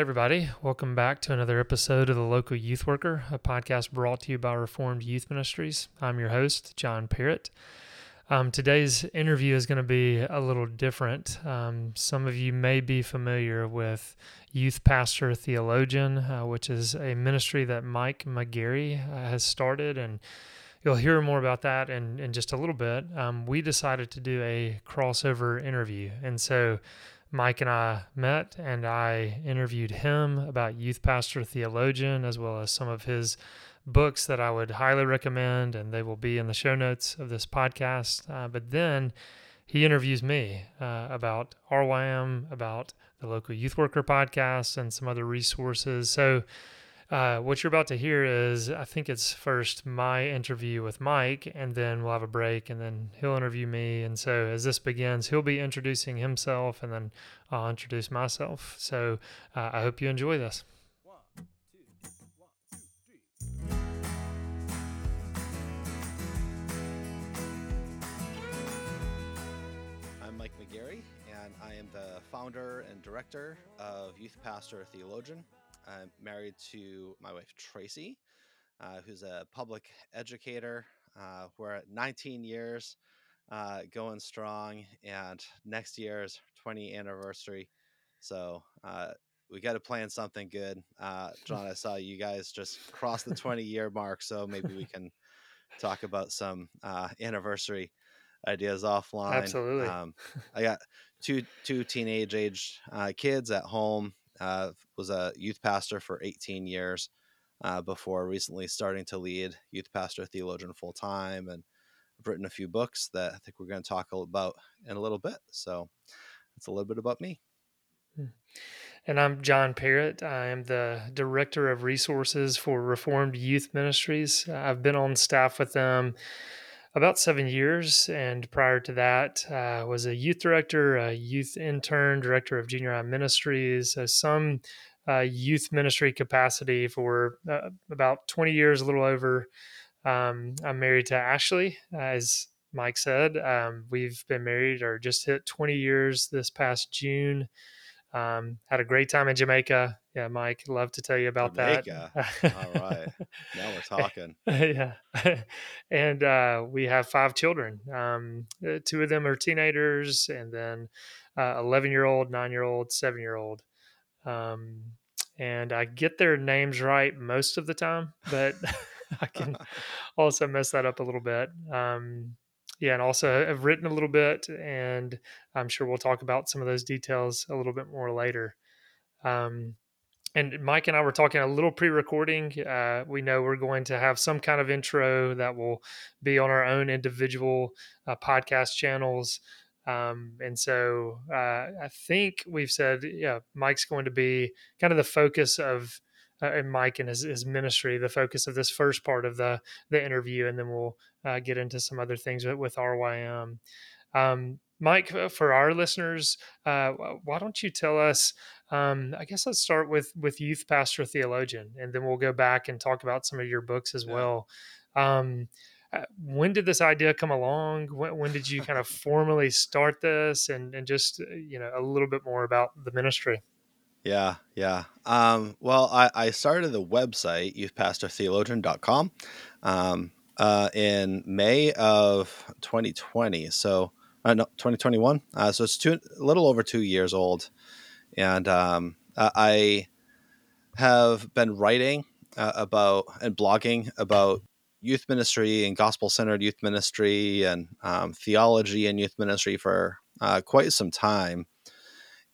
Everybody. Welcome back to another episode of The Local Youth Worker, a podcast brought to you by Reformed Youth Ministries. I'm your host, John Parrott. Um, today's interview is going to be a little different. Um, some of you may be familiar with Youth Pastor Theologian, uh, which is a ministry that Mike McGarry uh, has started, and you'll hear more about that in, in just a little bit. Um, we decided to do a crossover interview, and so Mike and I met, and I interviewed him about Youth Pastor Theologian as well as some of his books that I would highly recommend, and they will be in the show notes of this podcast. Uh, but then he interviews me uh, about RYM, about the local youth worker podcast, and some other resources. So uh, what you're about to hear is, I think it's first my interview with Mike, and then we'll have a break, and then he'll interview me. And so as this begins, he'll be introducing himself, and then I'll introduce myself. So uh, I hope you enjoy this. I'm Mike McGarry, and I am the founder and director of Youth Pastor Theologian. I'm married to my wife Tracy, uh, who's a public educator. Uh, we're at 19 years, uh, going strong, and next year's 20th anniversary. So uh, we got to plan something good. Uh, John, I saw you guys just cross the 20 year mark, so maybe we can talk about some uh, anniversary ideas offline. Absolutely. Um, I got two two teenage age kids at home uh, was a youth pastor for 18 years uh, before recently starting to lead youth pastor theologian full time. And I've written a few books that I think we're going to talk about in a little bit. So it's a little bit about me. Hmm. And I'm John Parrott. I am the Director of Resources for Reformed Youth Ministries. I've been on staff with them about seven years. And prior to that, uh, was a youth director, a youth intern, director of junior high ministries, so some uh, youth ministry capacity for uh, about 20 years, a little over. Um, I'm married to Ashley, as Mike said. Um, we've been married or just hit 20 years this past June. Um, had a great time in Jamaica. Yeah, Mike, love to tell you about Jamaica. that. All right, now we're talking. yeah, and uh, we have five children. Um, uh, two of them are teenagers, and then uh, year old, nine year old, seven year old. Um, and I get their names right most of the time, but I can also mess that up a little bit. Um, yeah, and also I've written a little bit, and I'm sure we'll talk about some of those details a little bit more later. Um, and Mike and I were talking a little pre-recording. Uh, we know we're going to have some kind of intro that will be on our own individual uh, podcast channels. Um, and so uh, I think we've said, yeah, Mike's going to be kind of the focus of uh, and Mike and his, his ministry, the focus of this first part of the the interview, and then we'll uh, get into some other things with, with RYM. Um, Mike, for our listeners, uh, why don't you tell us? Um, I guess let's start with with youth pastor theologian, and then we'll go back and talk about some of your books as yeah. well. Um, uh, when did this idea come along? When, when did you kind of formally start this, and and just uh, you know a little bit more about the ministry? Yeah, yeah. Um, well, I, I started the website, youthpastortheologian.com, um, uh, in May of 2020. So, uh, no, 2021. Uh, so it's two, a little over two years old. And um, I have been writing uh, about and blogging about youth ministry and gospel centered youth ministry and um, theology and youth ministry for uh, quite some time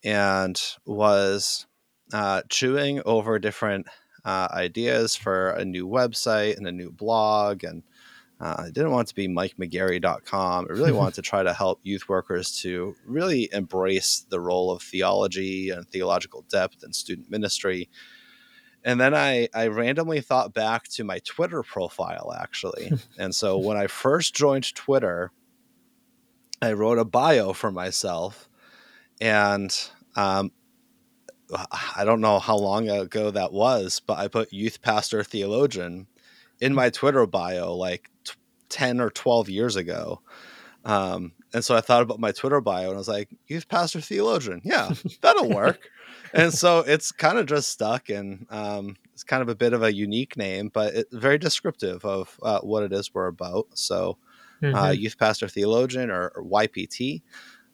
and was uh, chewing over different uh, ideas for a new website and a new blog. And uh, I didn't want to be MikeMcGarry.com. I really wanted to try to help youth workers to really embrace the role of theology and theological depth and student ministry. And then I, I randomly thought back to my Twitter profile, actually. and so when I first joined Twitter, I wrote a bio for myself and um, I don't know how long ago that was, but I put youth pastor theologian in my Twitter bio like t- 10 or 12 years ago. Um, and so I thought about my Twitter bio and I was like, youth pastor theologian. Yeah, that'll work. and so it's kind of just stuck, and um, it's kind of a bit of a unique name, but it's very descriptive of uh, what it is we're about. So, uh, Mhm. Youth Pastor Theologian or, or YPT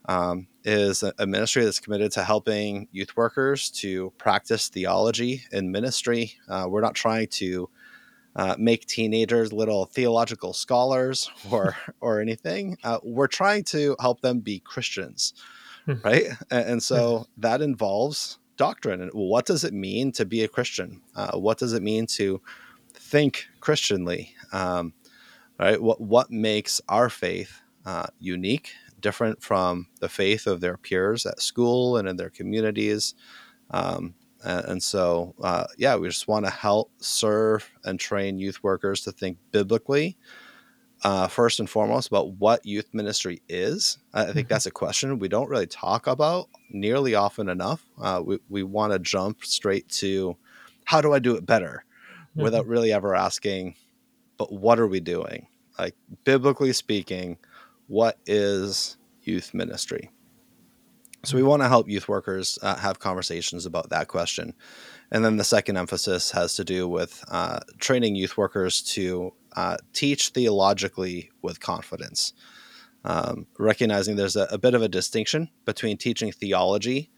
um, is a, ministry that's committed to helping youth workers to practice theology in ministry. Uh, we're not trying to uh, make teenagers little theological scholars or or anything. Uh, we're trying to help them be Christians, Hmm. right? And, and so that involves doctrine. And what does it mean to be a Christian? Uh, what does it mean to think Christianly? Um, right? What what makes our faith uh, unique, different from the faith of their peers at school and in their communities? Um, and, and so, uh, yeah, we just want to help serve and train youth workers to think biblically. Uh, first and foremost, about what youth ministry is. I think Mhm. that's a question we don't really talk about nearly often enough. Uh, we we want to jump straight to how do I do it better without really ever asking, but what are we doing? Like, biblically speaking, what is youth ministry? So, we want to help youth workers uh, have conversations about that question. And then the second emphasis has to do with uh, training youth workers to uh, teach theologically with confidence, um, recognizing there's a, a bit of a distinction between teaching theology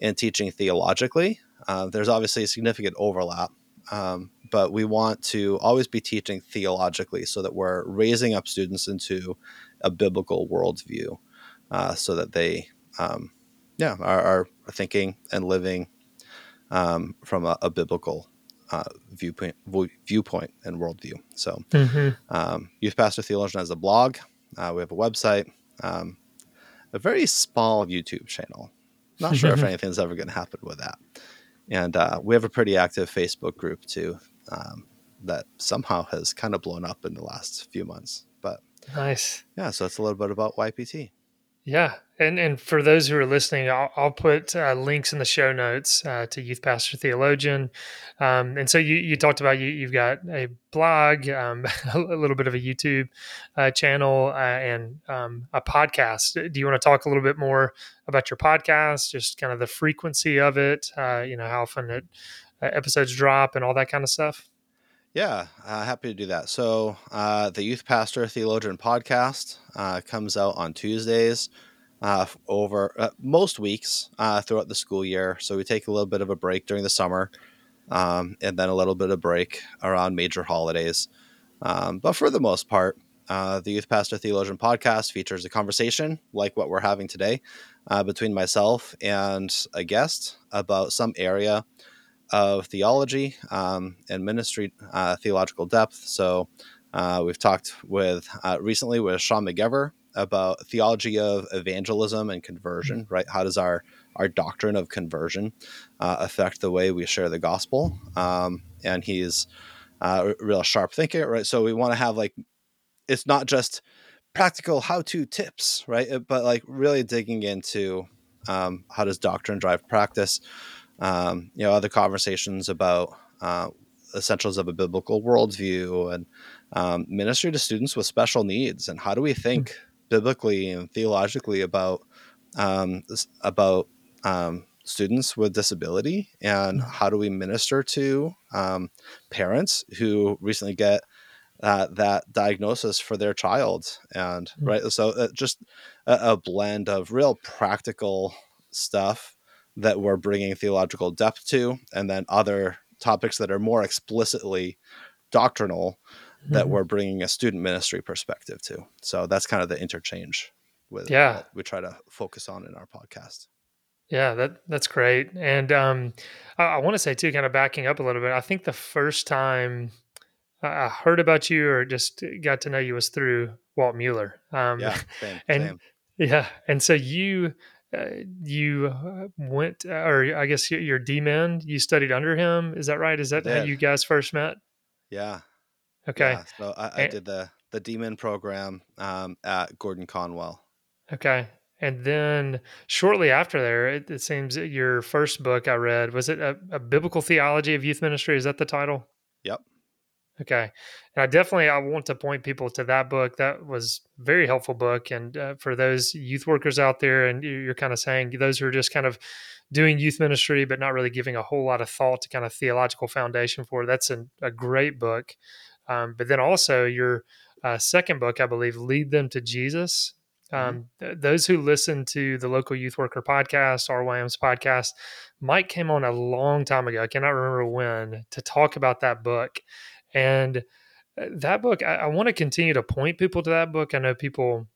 and teaching theologically. Uh, there's obviously a significant overlap, um, but we want to always be teaching theologically so that we're raising up students into a biblical worldview uh, so that they, um, yeah, are, are thinking and living um, from a, a biblical uh, viewpoint, viewpoint and worldview. So, Mhm. um, Youth Pastor Theologian has a blog. Uh, we have a website, um, a very small YouTube channel. Not sure if anything's ever going to happen with that. And uh, we have a pretty active Facebook group too um, that somehow has kind of blown up in the last few months. Nice. yeah, so it's a little bit about YPT. Yeah, and and for those who are listening, I'll, I'll put uh, links in the show notes uh, to Youth Pastor Theologian. Um, and so you you talked about you you've got a blog, um, a little bit of a YouTube uh, channel, uh, and um, a podcast. Do you want to talk a little bit more about your podcast? Just kind of the frequency of it. Uh, you know, how often it uh, episodes drop and all that kind of stuff. Yeah, uh, happy to do that. So, uh, the Youth Pastor Theologian podcast uh, comes out on Tuesdays uh, over uh, most weeks uh, throughout the school year. So, we take a little bit of a break during the summer um, and then a little bit of break around major holidays. Um, but for the most part, the Youth Pastor Theologian podcast features a conversation like what we're having today between myself and a guest about some area of theology um, and ministry uh, theological depth. So uh, we've talked with uh, recently with Sean McGever about theology of evangelism and conversion. Right? How does our our doctrine of conversion uh, affect the way we share the gospel? Um, and he's uh, a real sharp thinker. Right? So we want to have like it's not just practical how-to tips, right? Uh, But like really digging into um, how does doctrine drive practice um, you know, other conversations about uh, essentials of a biblical worldview and um, ministry to students with special needs, and how do we think biblically and theologically about um, about um, students with disability, and how do we minister to um, parents who recently get uh, that diagnosis for their child, and Mm. right, so uh, just a, a blend of real practical stuff that we're bringing theological depth to, and then other topics that are more explicitly doctrinal that Mhm. we're bringing a student ministry perspective to. So that's kind of the interchange with Yeah. what we try to focus on in our podcast. Yeah, that that's great. And um, I, I want to say too, kind of backing up a little bit. I think the first time I I heard about you or just got to know you was through Walt Mueller. Um, Yeah, same, and same. yeah, and so you uh, you uh, went, uh, or I guess your you're DMin. You studied under him. Is that right? Is that how you guys first met? Yeah, Okay, yeah. So I, I And- did the the DMin program um, at Gordon Conwell. okay. And then shortly after there, it, it seems that your first book I read was it a, a biblical theology of youth ministry? Is that the title? Yep. Okay, and I definitely I want to point people to that book. That was a very helpful book, and uh, for those youth workers out there, and you- you're kind of saying those who are just kind of doing youth ministry, but not really giving a whole lot of thought to kind of theological foundation for it. That's a, a great book. Um, but then also your uh, second book, I believe, Lead Them to Jesus. Mm-hmm. Um, th- those who listen to the local youth worker podcast, RYM's podcast, Mike came on a long time ago. I cannot remember when to talk about that book. And uh, that book, I, I want to continue to point people to that book. I know people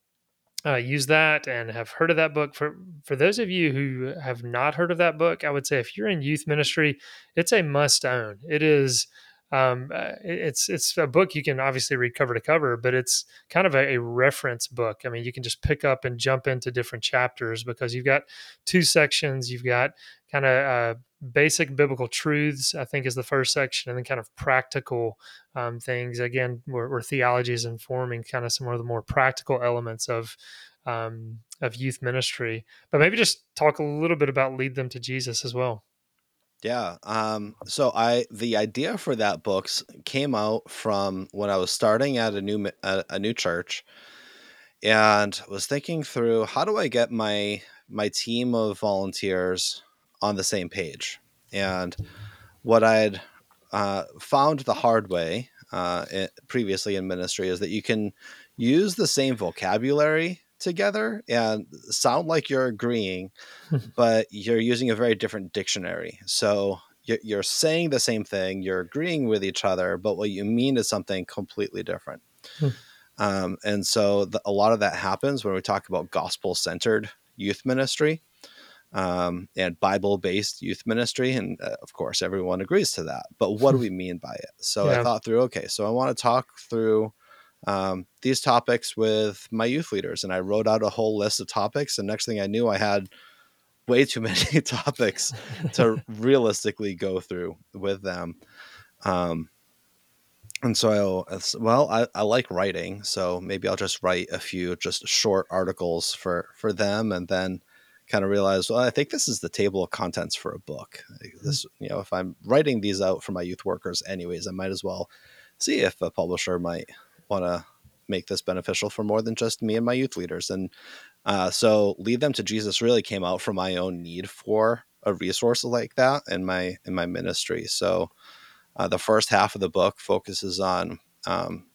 uh, use that and have heard of that book. For for those of you who have not heard of that book, I would say if you're in youth ministry, it's a must own. It is. Um, uh, it's it's a book you can obviously read cover to cover, but it's kind of a, a, reference book. I mean, you can just pick up and jump into different chapters because you've got two sections. You've got kind of uh, basic biblical truths, I think, is the first section, and then kind of practical um, things. Again, where, where, theology is informing kind of some of the more practical elements of um, of youth ministry. But maybe just talk a little bit about lead them to Jesus as well. Yeah. Um, so I the idea for that books came out from when I was starting at a new a, a new church, and was thinking through how do I get my my team of volunteers on the same page. And what I'd uh, found the hard way uh, it, previously in ministry is that you can use the same vocabulary together and sound like you're agreeing, but you're using a very different dictionary. So you're saying the same thing, you're agreeing with each other, but what you mean is something completely different. Hmm. Um, and so the, a lot of that happens when we talk about gospel centered youth ministry um, and Bible based youth ministry. And uh, of course, everyone agrees to that. But what do we mean by it? So yeah. I thought through okay, so I want to talk through um, these topics with my youth leaders. And I wrote out a whole list of topics. And next thing I knew, I had way too many topics to realistically go through with them. Um, and so, well, I, I like writing, so maybe I'll just write a few just short articles for for them, and then kind of realized, well, I think this is the table of contents for a book. Hmm. This, you know, if I'm writing these out for my youth workers, anyways, I might as well see if a publisher might want to make this beneficial for more than just me and my youth leaders. And uh, so, lead them to Jesus really came out from my own need for a resource like that in my in my ministry. So, uh, the first half of the book focuses on um,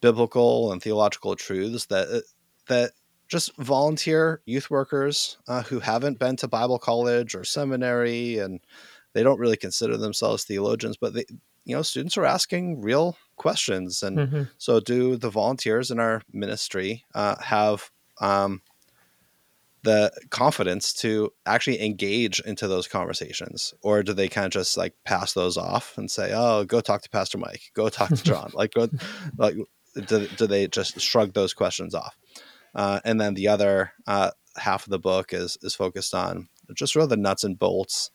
biblical and theological truths that that just volunteer youth workers uh, who haven't been to Bible college or seminary, and they don't really consider themselves theologians, but they, you know, students are asking real questions, and mm-hmm. so do the volunteers in our ministry uh, have um, the confidence to actually engage into those conversations, or do they kind of just like pass those off and say, "Oh, go talk to Pastor Mike, go talk to John," like, go, like, do, do they just shrug those questions off? Uh, and then the other uh, half of the book is is focused on just really the nuts and bolts,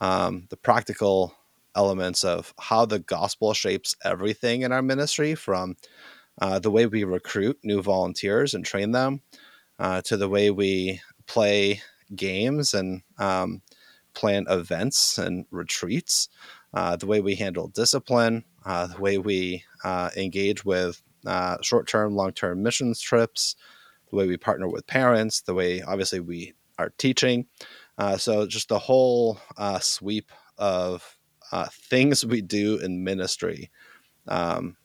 um, the practical elements of how the gospel shapes everything in our ministry, from uh, the way we recruit new volunteers and train them, uh, to the way we play games and um, plan events and retreats, uh, the way we handle discipline, uh, the way we engage with short term, long term missions trips the way we partner with parents, the way obviously we are teaching. Uh, so just the whole uh, sweep of uh, things we do in ministry. Um,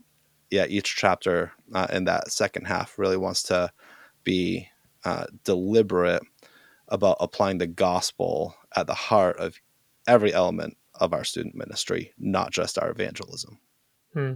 yeah, each chapter uh, in that second half really wants to be uh, deliberate about applying the gospel at the heart of every element of our student ministry, not just our evangelism. Hmm.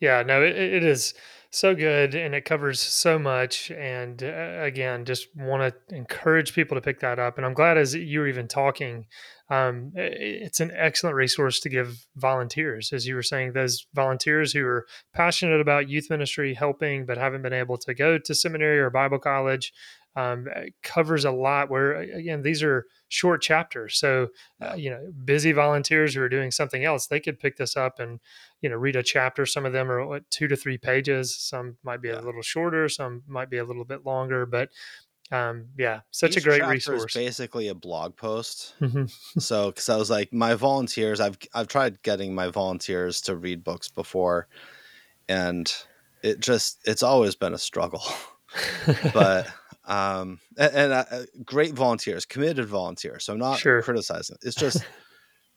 Yeah, no, it, it is so good and it covers so much and uh, again just want to encourage people to pick that up and i'm glad as you were even talking um, it's an excellent resource to give volunteers. As you were saying those volunteers who are passionate about youth ministry helping but haven't been able to go to seminary or bible college um, covers a lot where again these are short chapters. So uh, you know busy volunteers who are doing something else they could pick this up and you know read a chapter. Some of them are what, two to three pages. Some might be a little shorter. Some might be a little bit longer. But um, yeah such Each a great resource basically a blog post mm-hmm. so because i was like my volunteers i've i've tried getting my volunteers to read books before and it just it's always been a struggle but um, and, and uh, great volunteers, committed volunteers. So I'm not Sure. criticizing. It's just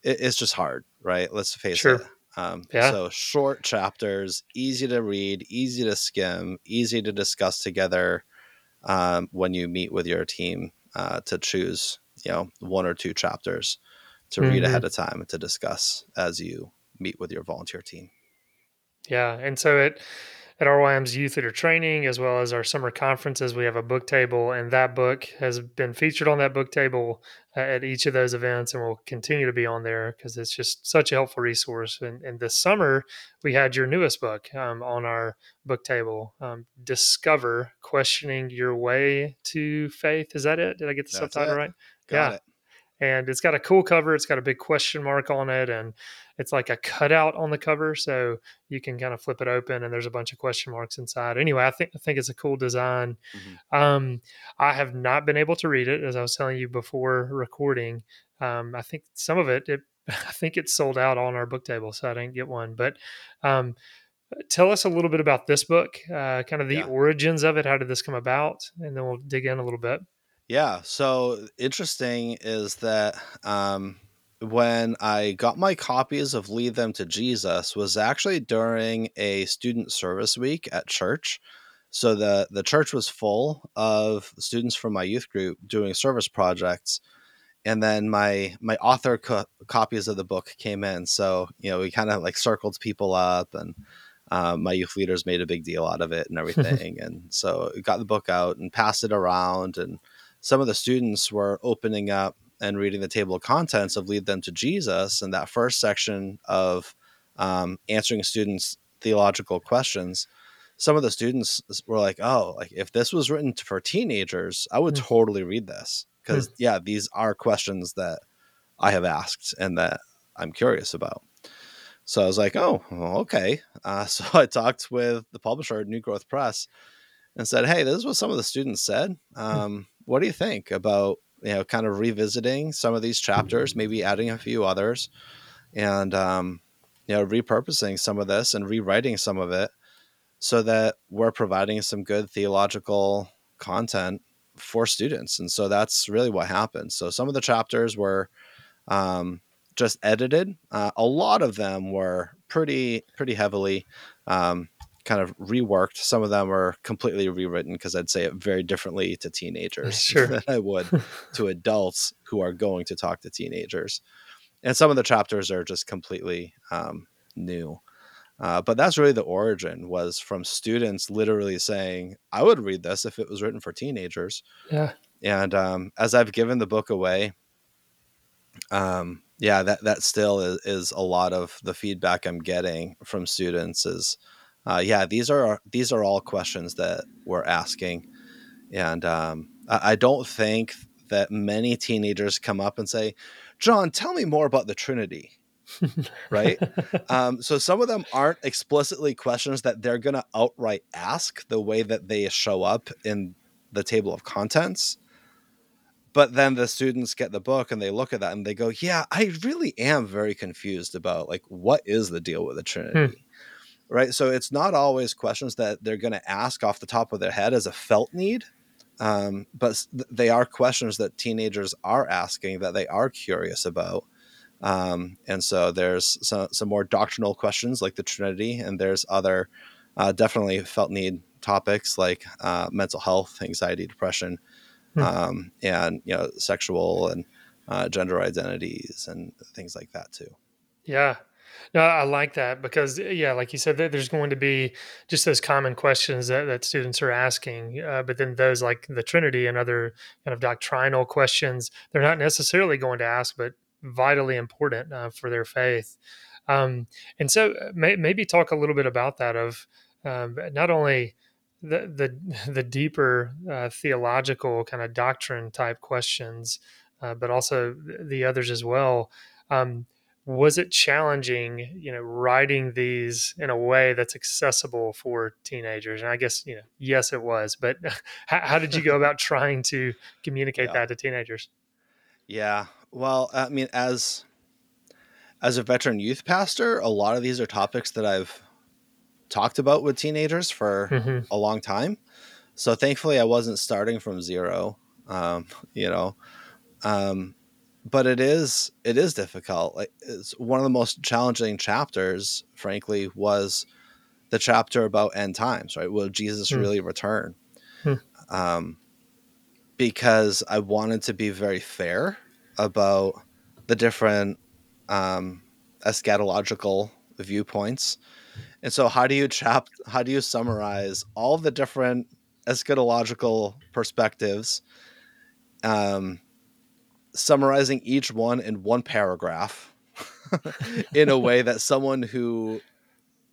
it, it's just hard, right? Let's face Sure. it. Um, Yeah. So short chapters, easy to read, easy to skim, easy to discuss together um, when you meet with your team uh, to choose, you know, one or two chapters to read Mhm. ahead of time and to discuss as you meet with your volunteer team. Yeah, and so at at RYM's Youth Leader Training, as well as our summer conferences, we have a book table, and that book has been featured on that book table uh, at each of those events, and will continue to be on there because it's just such a helpful resource. And, and this summer, we had your newest book um, on our book table, um, "Discover: Questioning Your Way to Faith." Is that it? Did I get the subtitle right? Got Yeah. it. And it's got a cool cover. It's got a big question mark on it, and it's like a cutout on the cover, so you can kind of flip it open, and there's a bunch of question marks inside. Anyway, I think I think it's a cool design. Mhm. Um, I have not been able to read it, as I was telling you before recording. Um, I think some of it, it, I think it's sold out on our book table, so I didn't get one. But um, tell us a little bit about this book, uh, kind of the Yeah. origins of it. How did this come about? And then we'll dig in a little bit. Yeah. So interesting is that um, when I got my copies of Lead Them to Jesus was actually during a student service week at church. So the the church was full of students from my youth group doing service projects, and then my my author co- copies of the book came in. So you know we kind of like circled people up, and um, my youth leaders made a big deal out of it and everything. and so got the book out and passed it around, and some of the students were opening up and reading the table of contents of Lead Them to Jesus, and that first section of um, answering students' theological questions some of the students were like, "Oh, like if this was written for teenagers, I would Hmm. totally read this because yeah, these are questions that I have asked and that I'm curious about." So I was like, "Oh, okay." Uh, so I talked with the publisher New Growth Press and said, "Hey, this is what some of the students said. Um, what do you think about you know kind of revisiting some of these chapters, maybe adding a few others, and um, you know repurposing some of this and rewriting some of it?" so that we're providing some good theological content for students. And so that's really what happened. So some of the chapters were um, just edited. Uh, a lot of them were pretty pretty heavily um, kind of reworked. Some of them are completely rewritten because I'd say it very differently to teenagers Sure. than I would to adults who are going to talk to teenagers. And some of the chapters are just completely um, new. Uh, but that's really the origin was from students literally saying, "I would read this if it was written for teenagers." Yeah. And um, as I've given the book away, um, yeah, that that still is, is a lot of the feedback I'm getting from students. Is uh, yeah, these are these are all questions that we're asking, and um, I, I don't think that many teenagers come up and say, "John, tell me more about the Trinity." Right? Um, so some of them aren't explicitly questions that they're going to outright ask the way that they show up in the table of contents. But then the students get the book and they look at that and they go, "Yeah, I really am very confused about like what is the deal with the Trinity." Right? So it's not always questions that they're going to ask off the top of their head as a felt need. Um, but they are questions that teenagers are asking that they are curious about. Um, and so there's some, some more doctrinal questions like the Trinity, and there's other uh, definitely felt need topics like uh, mental health, anxiety, depression, Hmm. um, and you know sexual and uh, gender identities and things like that too. Yeah. No, I like that because, yeah, like you said, there- there's going to be just those common questions that, that students are asking. Uh, but then those like the Trinity and other kind of doctrinal questions, they're not necessarily going to ask, but vitally important uh, for their faith. Um, and so uh, may, maybe talk a little bit about that of um, not only the, the, the deeper uh, theological kind of doctrine type questions, uh, but also the others as well. Um, was it challenging you know writing these in a way that's accessible for teenagers and i guess you know yes it was but how, how did you go about trying to communicate Yeah. that to teenagers Yeah. Well, I mean, as as a veteran youth pastor, a lot of these are topics that I've talked about with teenagers for Mhm. a long time. so thankfully I wasn't starting from zero. Um, you know, um, but it is it is difficult. Like it's one of the most challenging chapters, frankly, was the chapter about end times. Right? Will Jesus Hmm. really return? Hmm. Um, because I wanted to be very fair about the different um, eschatological viewpoints. And so, how do you chap? How do you summarize all the different eschatological perspectives? Um, summarizing each one in one paragraph in a way that someone who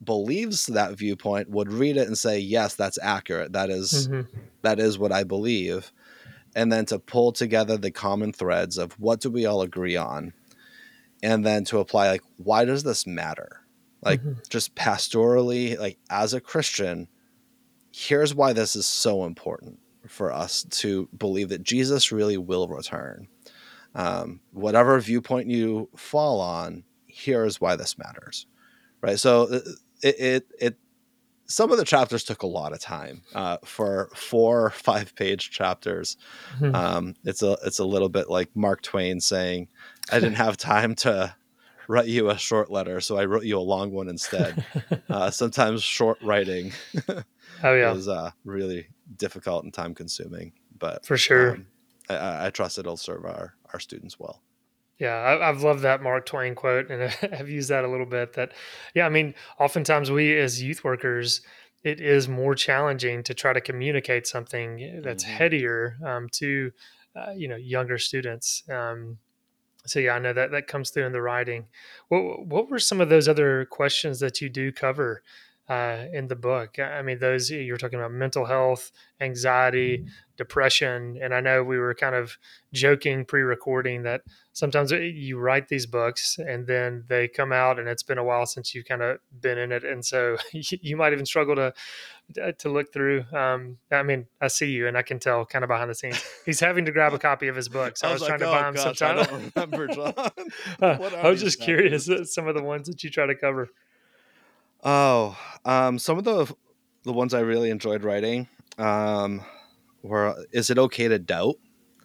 believes that viewpoint would read it and say, "Yes, that's accurate. That is- Mhm. that is what I believe." And then to pull together the common threads of what do we all agree on, and then to apply like, why does this matter? Like, Mhm. just pastorally, like as a Christian, here's why this is so important for us to believe that Jesus really will return. Um, whatever viewpoint you fall on, here's why this matters, right? So uh, it it, it some of the chapters took a lot of time uh, for four five page chapters. Mhm. Um, it's a it's a little bit like Mark Twain saying, "I didn't have time to." Write you a short letter, so I wrote you a long one instead. Uh, sometimes short writing oh yeah, is uh, really difficult and time consuming, but for sure. um, I- I, trust it'll serve our, our students well. Yeah, I, I've loved that Mark Twain quote, and I've used that a little bit. That, yeah, I mean, oftentimes we as youth workers, it is more challenging to try to communicate something that's Mhm. headier um, to, uh, you know, younger students. Um, so yeah, I know that that comes through in the writing. What what were some of those other questions that you do cover uh, in the book? I mean, those you're talking about mental health, anxiety, depression, and I know we were kind of joking pre-recording that sometimes you write these books and then they come out and it's been a while since you've kind of been in it, and so you might even struggle to to look through. Um, I mean, I see you and I can tell kind of behind the scenes. He's having to grab a copy of his book, so I was, trying to buy him some time. "Oh, I don't remember, John. Uh, I was just curious uh, some of the ones that you try to cover. Oh, um, some of the the ones I really enjoyed writing um, were "Is it okay to doubt?"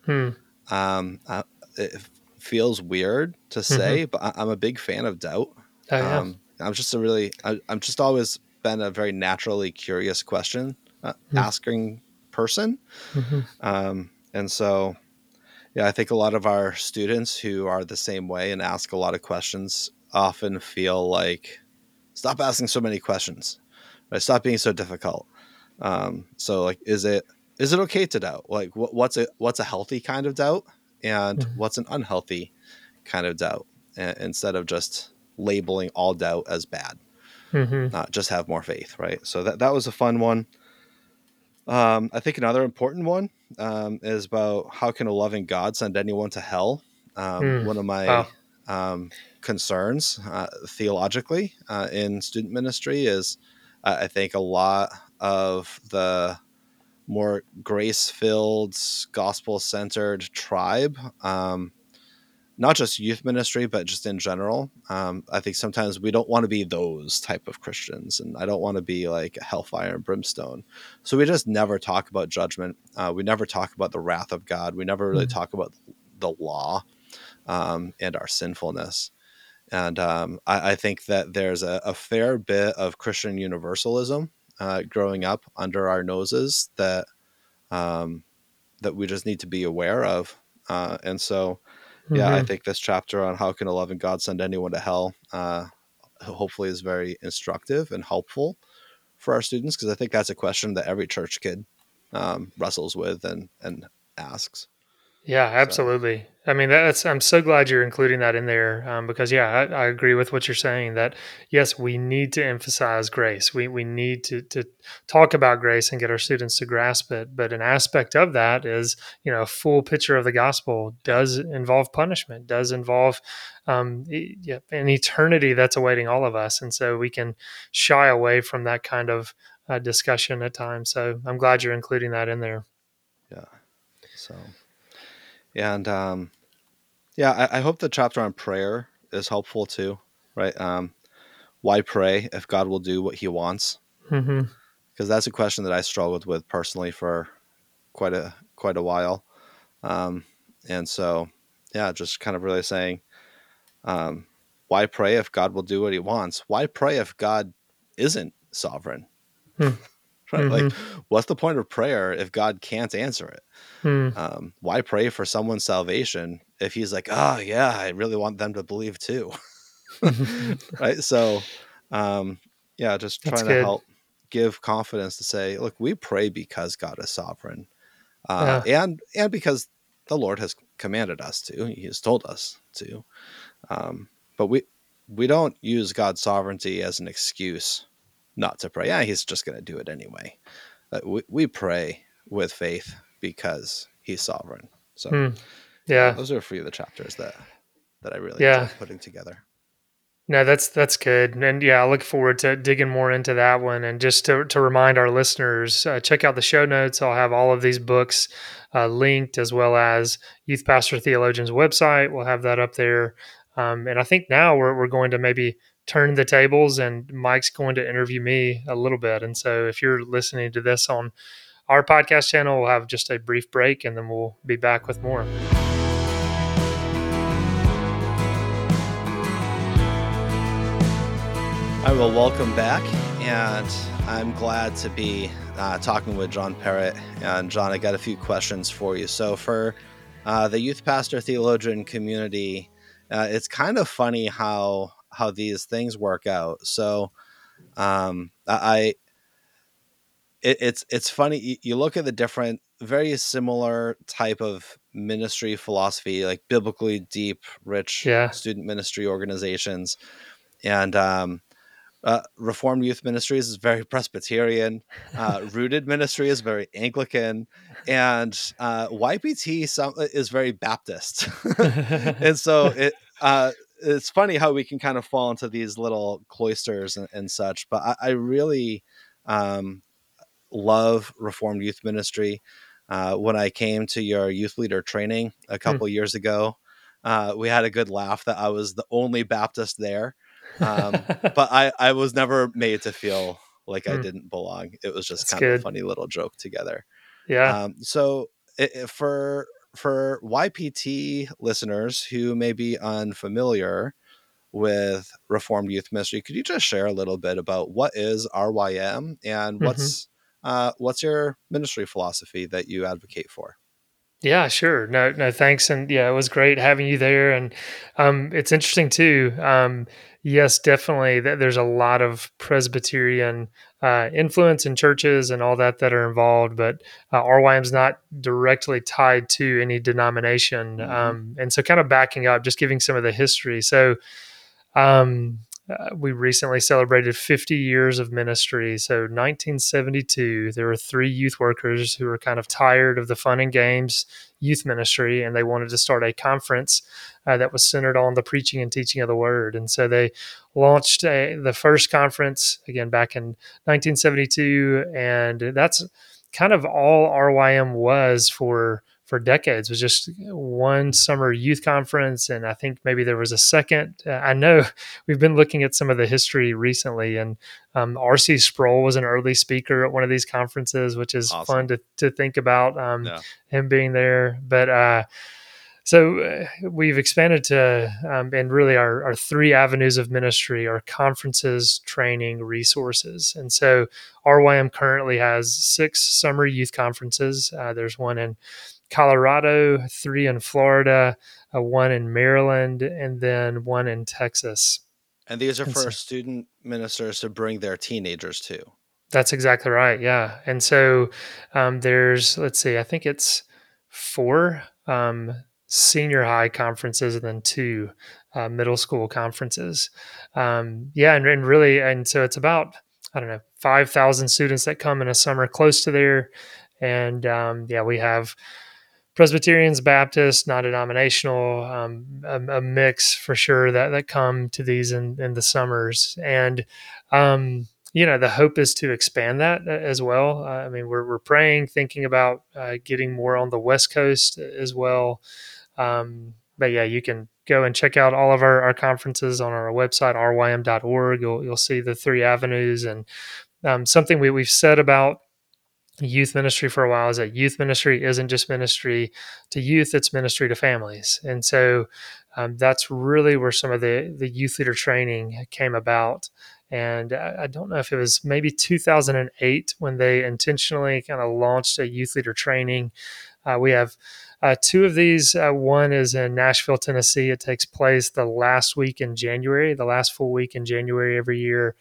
Hmm. Um, uh, it feels weird to say, but I, I'm a big fan of doubt. Oh, yeah. Um, I'm just a really, I, I'm just always been a very naturally curious question uh, Hmm. asking person. Mhm. Um, and so, yeah, I think a lot of our students who are the same way and ask a lot of questions often feel like, stop asking so many questions, right? Stop being so difficult. Um, so, like, is it is it okay to doubt? Like, what, what's a what's a healthy kind of doubt, and Mhm. what's an unhealthy kind of doubt? A- instead of just labeling all doubt as bad Mhm. not just have more faith, right? So that that was a fun one. Um, I think another important one um, is about how can a loving God send anyone to hell? Um, Mm, One of my wow. um, concerns uh, theologically uh, in student ministry is uh, I think a lot of the more grace filled, gospel centered tribe. Um, not just youth ministry, but just in general. Um, I think sometimes we don't want to be those type of Christians, and I don't want to be like hellfire and brimstone. So we just never talk about judgment. Uh, we never talk about the wrath of God. We never really Mhm. talk about the law um, and our sinfulness. And um, I, I think that there's a, a fair bit of Christian universalism uh, growing up under our noses that um, that we just need to be aware of. Uh, and so, yeah, I Mhm. think this chapter on how can a loving God send anyone to hell uh, hopefully is very instructive and helpful for our students because I think that's a question that every church kid um, wrestles with and and asks. Yeah, absolutely. I mean, that's I'm so glad you're including that in there um, because yeah, I, I agree with what you're saying. That yes, we need to emphasize grace. We we need to to talk about grace and get our students to grasp it. But an aspect of that is you know a full picture of the gospel does involve punishment, does involve um, yeah, an eternity that's awaiting all of us, and so we can shy away from that kind of uh, discussion at times. So I'm glad you're including that in there. Yeah. So, and um, yeah, I, I hope the chapter on prayer is helpful too. Right? Um, why pray if God will do what He wants? because that's a question that I struggled with personally for quite a quite a while, um, and so yeah, just kind of really saying, um, why pray if God will do what He wants? Why pray if God isn't sovereign? Hmm. Mhm. Like, what's the point of prayer if God can't answer it? Hmm. Um, why pray for someone's salvation if He's like, oh yeah, I really want them to believe too, right? So, um, yeah, just That's trying to good. help give confidence to say, look, we pray because God is sovereign, uh, and and because the Lord has commanded us to. He has told us to, um, but we we don't use God's sovereignty as an excuse not to pray. Yeah, He's just going to do it anyway. Uh, we we pray with faith because He's sovereign. So Hmm. Yeah. those are a few of the chapters that that I really Yeah. putting together. No, that's that's good, and yeah, I look forward to digging more into that one. And just to to remind our listeners, uh, check out the show notes. I'll have all of these books uh, linked, as well as Youth Pastor Theologian's website. We'll have that up there. Um, and I think now we're we're going to maybe turn the tables, and Mike's going to interview me a little bit. And so, if you're listening to this on our podcast channel, we'll have just a brief break, and then we'll be back with more. I will welcome back, and I'm glad to be uh, talking with John Parrott. And John, I got a few questions for you. So, for uh, the youth pastor theologian community, uh, it's kind of funny how how these things work out. So, um, I it, it's it's funny you, you look at the different, very similar type of ministry philosophy, like biblically deep, rich Yeah. student ministry organizations, and um, uh, Reformed Youth Ministries is very Presbyterian. Uh, Rooted Ministry is very Anglican, and uh, YPT some, is very Baptist. and so it uh, it's funny how we can kind of fall into these little cloisters and, and such. But I, I really um, love Reformed Youth Ministry. Uh, when I came to your youth leader training a couple years ago, uh, we had a good laugh that I was the only Baptist there um, but I, I was never made to feel like I Hmm. didn't belong. It was just That's kind of a funny little joke together. yeah, Um, so i i- for for YPT listeners who may be unfamiliar with Reformed Youth Ministry, could you just share a little bit about what is RYM and Mhm. what's uh, what's your ministry philosophy that you advocate for? Yeah, sure. No, no, thanks. And yeah, it was great having you there. And um, it's interesting too. Um, yes, definitely. There's a lot of Presbyterian uh, influence in churches and all that that are involved, but uh, RYM's not directly tied to any denomination. Mhm. Um, and so, kind of backing up, just giving some of the history. So, um, uh, we recently celebrated 50 years of ministry. So, 1972, there were three youth workers who were kind of tired of the fun and games youth ministry, and they wanted to start a conference uh, that was centered on the preaching and teaching of the word. And so, they launched a, the first conference again back in 1972, and that's kind of all RYM was for for decades was just one summer youth conference and i think maybe there was a second uh, i know we've been looking at some of the history recently and um, rc sproul was an early speaker at one of these conferences which is Awesome. fun to, to think about um, Yeah. him being there but uh, so uh, we've expanded to um, and really our, our three avenues of ministry are conferences training resources and so rym currently has six summer youth conferences uh, there's one in colorado three in florida uh, one in maryland and then one in texas And these are for so- student ministers to bring their teenagers to. That's exactly right. Yeah. And so um, there's, let's see, I think it's four um, senior high conferences and then two uh, middle school conferences. Um, yeah. And, and really, and so it's about, I don't know, 5,000 students that come in a summer close to there. And um, yeah, we have Presbyterians, Baptists, non-denominational, um, a, a mix for sure that that come to these in, in the summers, and um, you know the hope is to expand that uh, as well. Uh, I mean, we're we're praying, thinking about uh, getting more on the West Coast as well. Um, but yeah, you can go and check out all of our, our conferences on our website rym.org. You'll you'll see the three avenues and um, something we, we've said about youth ministry for a while is that youth ministry isn't just ministry to youth it's ministry to families. And so um, that's really where some of the the youth leader training came about. And I, don't know if it was maybe 2008 when they intentionally kind of launched a youth leader training. Uh, we have uh, two of these uh, one is in nashville tennessee. It takes place the last week in january the last full week in january every year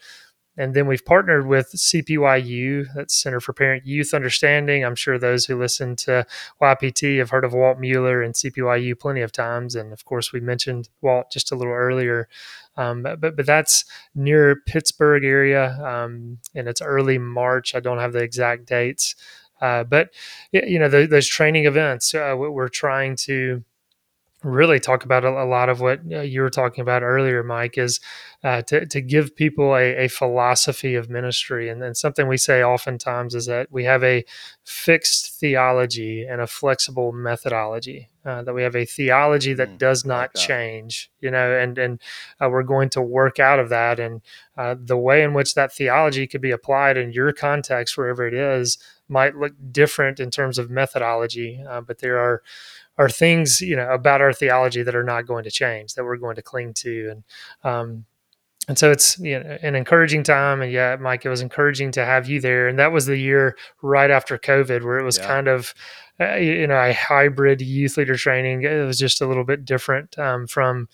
and then we've partnered with CPYU, that's Center for Parent Youth Understanding. I'm sure those who listen to YPT have heard of Walt Mueller and CPYU plenty of times. And of course, we mentioned Walt just a little earlier. Um, but, but that's near Pittsburgh area, um, and it's early March. I don't have the exact dates, uh, but you know those, those training events. Uh, we're trying to really talk about a, lot of what uh, you were talking about earlier, Mike, is uh, to, to give people a, a philosophy of ministry. And then something we say oftentimes is that we have a fixed theology and a flexible methodology. Uh, that we have a theology that mm, does not like that. change, you know, and and uh, we're going to work out of that, and uh, the way in which that theology could be applied in your context, wherever it is, might look different in terms of methodology, uh, but there are are things you know about our theology that are not going to change that we're going to cling to and um, and so it's you know, an encouraging time and yeah mike it was encouraging to have you there and that was the year right after covid where it was yeah. kind of uh, you know a hybrid youth leader training it was just a little bit different um, from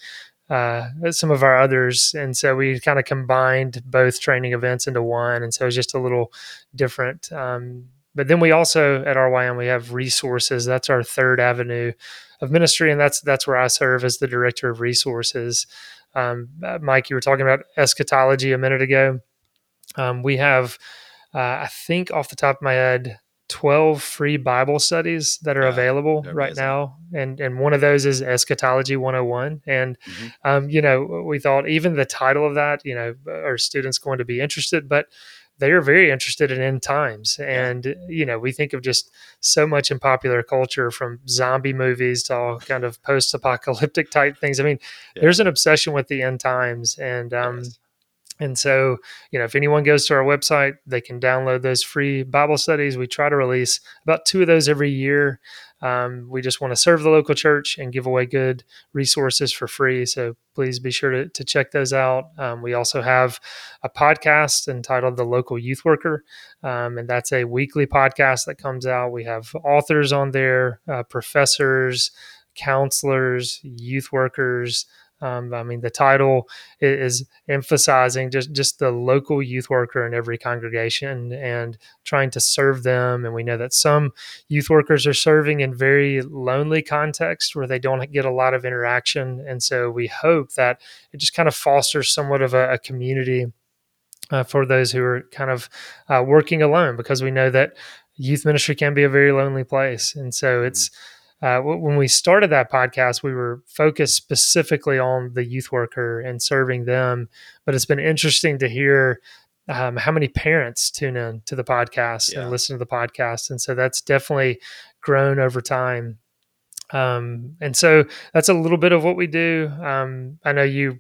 uh, some of our others and so we kind of combined both training events into one and so it was just a little different um, but then we also at RYM we have resources. That's our third avenue of ministry, and that's that's where I serve as the director of resources. Um, uh, Mike, you were talking about eschatology a minute ago. Um, we have, uh, I think, off the top of my head, 12 free Bible studies that are yeah, available right now. And, and one of those is Eschatology 101. And, mm-hmm. um, you know, we thought even the title of that, you know, are students going to be interested? But they are very interested in end times. And you know we think of just so much in popular culture from zombie movies to all kind of post-apocalyptic type things. I mean yeah. there's an obsession with the end times and um yes. and so you know if anyone goes to our website they can download those free bible studies. We try to release about two of those every year um, we just want to serve the local church and give away good resources for free. So please be sure to, to check those out. Um, we also have a podcast entitled The Local Youth Worker, um, and that's a weekly podcast that comes out. We have authors on there, uh, professors, counselors, youth workers. Um, I mean, the title is emphasizing just just the local youth worker in every congregation and trying to serve them. And we know that some youth workers are serving in very lonely contexts where they don't get a lot of interaction. And so we hope that it just kind of fosters somewhat of a, a community uh, for those who are kind of uh, working alone, because we know that youth ministry can be a very lonely place. And so it's mm-hmm uh, when we started that podcast, we were focused specifically on the youth worker and serving them. But it's been interesting to hear um, how many parents tune in to the podcast yeah. and listen to the podcast. And so that's definitely grown over time. Um, and so that's a little bit of what we do. Um, I know you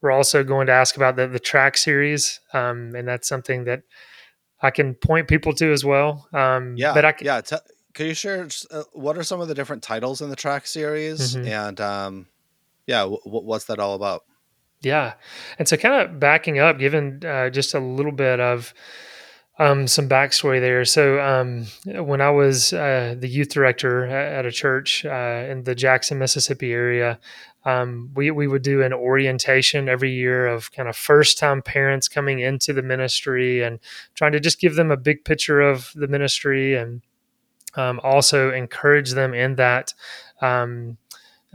were also going to ask about the, the track series, um, and that's something that I can point people to as well. Um, yeah, but I can, yeah. T- could you share uh, what are some of the different titles in the track series? Mm-hmm. and um, yeah w- what's that all about? Yeah. And so kind of backing up given uh, just a little bit of um, some backstory there. So um, when i was uh, the youth director at, a church uh, in the jackson mississippi area um, we, we would do an orientation every year of kind of first time parents coming into the ministry and trying to just give them a big picture of the ministry and um, also encourage them in that um,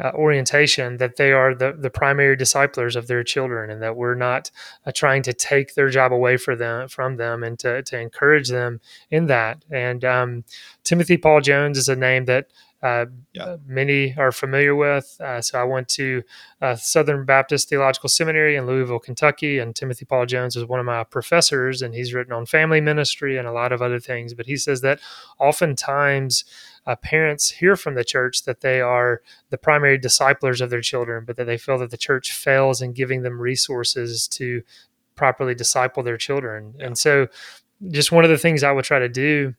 uh, orientation that they are the, the primary disciplers of their children and that we're not uh, trying to take their job away for them from them and to, to encourage them in that. And um, timothy paul jones is a name that uh, yeah. Uh, many are familiar with. Uh, so I went to uh, Southern Baptist Theological Seminary in Louisville, Kentucky, and Timothy Paul Jones is one of my professors, and he's written on family ministry and a lot of other things. But he says that oftentimes uh, parents hear from the church that they are the primary disciplers of their children, but that they feel that the church fails in giving them resources to properly disciple their children. Yeah. And so just one of the things I would try to do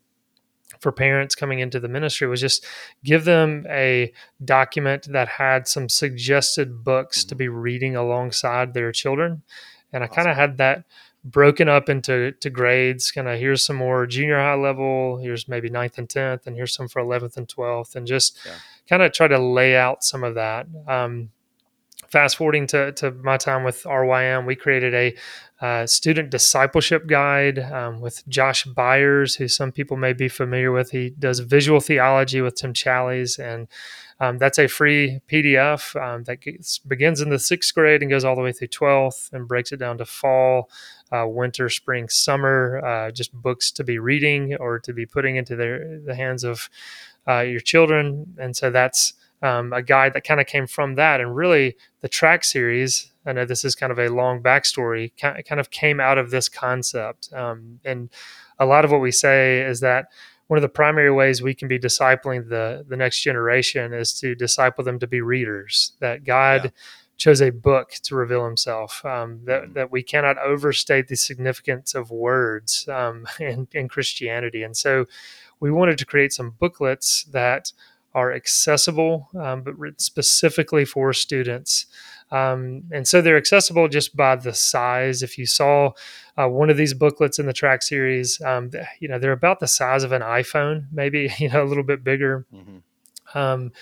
for parents coming into the ministry was just give them a document that had some suggested books mm-hmm. to be reading alongside their children. And I awesome. kind of had that broken up into to grades kind of here's some more junior high level here's maybe ninth and 10th and here's some for 11th and 12th and just yeah. kind of try to lay out some of that um, fast forwarding to, to my time with rym we created a uh, student discipleship guide um, with Josh Byers, who some people may be familiar with. He does visual theology with Tim Challies, and um, that's a free PDF um, that gets, begins in the sixth grade and goes all the way through 12th and breaks it down to fall, uh, winter, spring, summer, uh, just books to be reading or to be putting into their, the hands of uh, your children. And so that's um, a guide that kind of came from that. And really, the track series, I know this is kind of a long backstory, kind of came out of this concept. Um, and a lot of what we say is that one of the primary ways we can be discipling the, the next generation is to disciple them to be readers, that God. Yeah. Chose a book to reveal himself. Um, that, mm-hmm. that we cannot overstate the significance of words um, in, in Christianity. And so we wanted to create some booklets that are accessible, um, but written specifically for students. Um, and so they're accessible just by the size. If you saw uh, one of these booklets in the track series, um, you know they're about the size of an iPhone, maybe you know a little bit bigger. Mm-hmm. Um,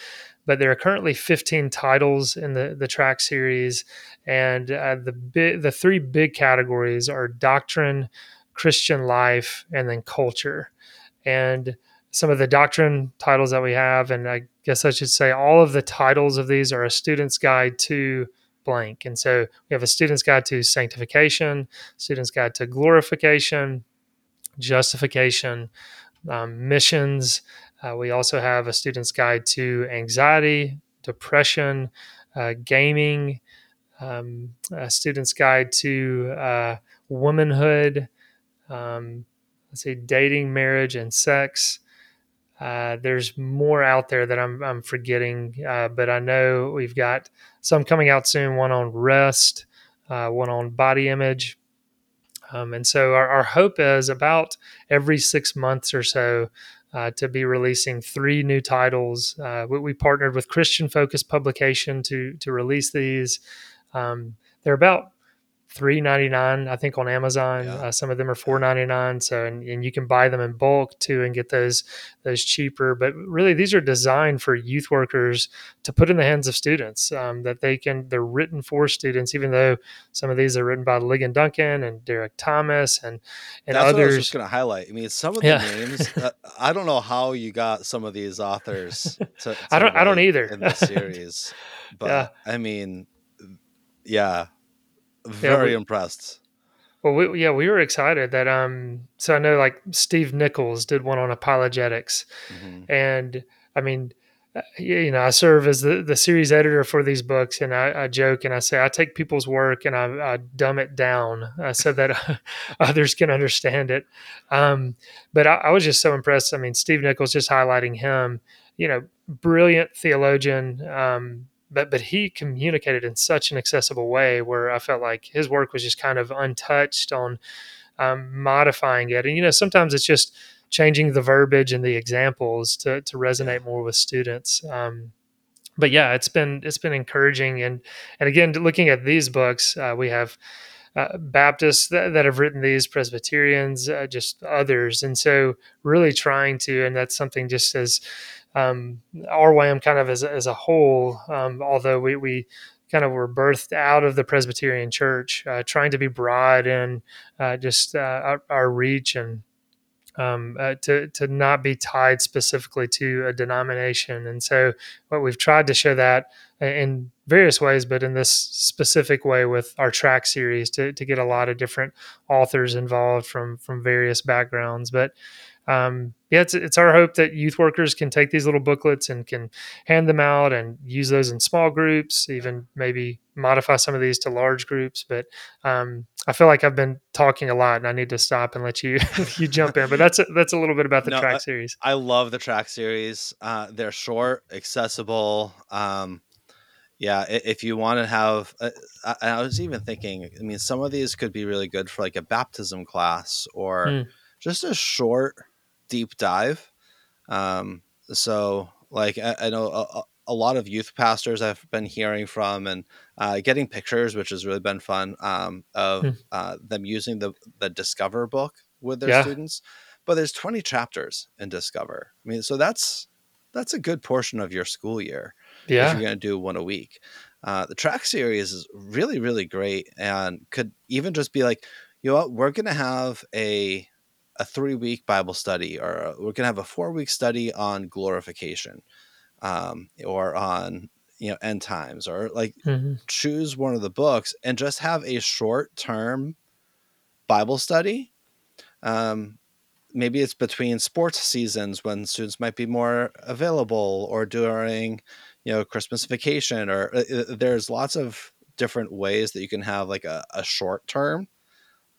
but there are currently 15 titles in the the track series, and uh, the bi- the three big categories are doctrine, Christian life, and then culture. And some of the doctrine titles that we have, and I guess I should say all of the titles of these are a student's guide to blank. And so we have a student's guide to sanctification, student's guide to glorification, justification, um, missions. Uh, we also have a student's guide to anxiety, depression, uh, gaming, um, a student's guide to uh, womanhood, um, let's see, dating, marriage, and sex. Uh, there's more out there that I'm, I'm forgetting, uh, but I know we've got some coming out soon. One on rest, uh, one on body image, um, and so our, our, hope is about every six months or so uh, to be releasing three new titles. Uh, we, we, partnered with Christian Focus Publication to to release these. Um, they're about three ninety nine, I think, on Amazon. Yeah. Uh, some of them are four ninety nine. So, and, and you can buy them in bulk too, and get those those cheaper. But really, these are designed for youth workers to put in the hands of students. Um, that they can, they're written for students, even though some of these are written by Ligon Duncan and Derek Thomas and and That's others. I was just going to highlight. I mean, some of the yeah. names. uh, I don't know how you got some of these authors. To, to I don't. I don't either in the series, but yeah. I mean, yeah very yeah, we, impressed. Well, we, yeah, we were excited that um. So I know like Steve Nichols did one on apologetics, mm-hmm. and I mean, uh, you know, I serve as the, the series editor for these books, and I, I joke and I say I take people's work and I, I dumb it down uh, so that others can understand it. Um, but I, I, was just so impressed. I mean, Steve Nichols just highlighting him, you know, brilliant theologian, um, but but he communicated in such an accessible way where I felt like his work was just kind of untouched on um, modifying it. And you know, sometimes it's just changing the verbiage and the examples to to resonate more with students. Um, but yeah, it's been it's been encouraging. And and again, looking at these books, uh, we have. Uh, Baptists that, that, have written these, Presbyterians, uh, just others, and so really trying to, and that's something just as um, RYM kind of as, as a whole, um, although we, we kind of were birthed out of the Presbyterian Church, uh, trying to be broad in uh, just uh, our, our, reach and um, uh, to to not be tied specifically to a denomination. And so, what we've tried to show that in various ways, but in this specific way with our track series to to get a lot of different authors involved from from various backgrounds, but um, yeah, it's, it's our hope that youth workers can take these little booklets and can hand them out and use those in small groups, even maybe modify some of these to large groups. But um, I feel like I've been talking a lot, and I need to stop and let you you jump in. But that's a, that's a little bit about the no, track I, series. I love the track series. Uh, they're short, accessible. Um, yeah, if you want to have, uh, I was even thinking. I mean, some of these could be really good for like a baptism class or. Mm just a short deep dive. Um, so like I, I know a, a, lot of youth pastors I've been hearing from and uh, getting pictures, which has really been fun um, of hmm. uh, them using the the Discover book with their yeah. students. But there's 20 chapters in Discover. I mean, so that's that's a good portion of your school year. Yeah, if you're going to do one a week. Uh, the track series is really really great and could even just be like, you know what, we're going to have a a three week Bible study, or we're going to have a four week study on glorification, um, or on you know end times, or like mm-hmm. choose one of the books and just have a short term Bible study. Um, maybe it's between sports seasons when students might be more available, or during you know Christmas vacation, or uh, uh there's lots of different ways that you can have like a, a short term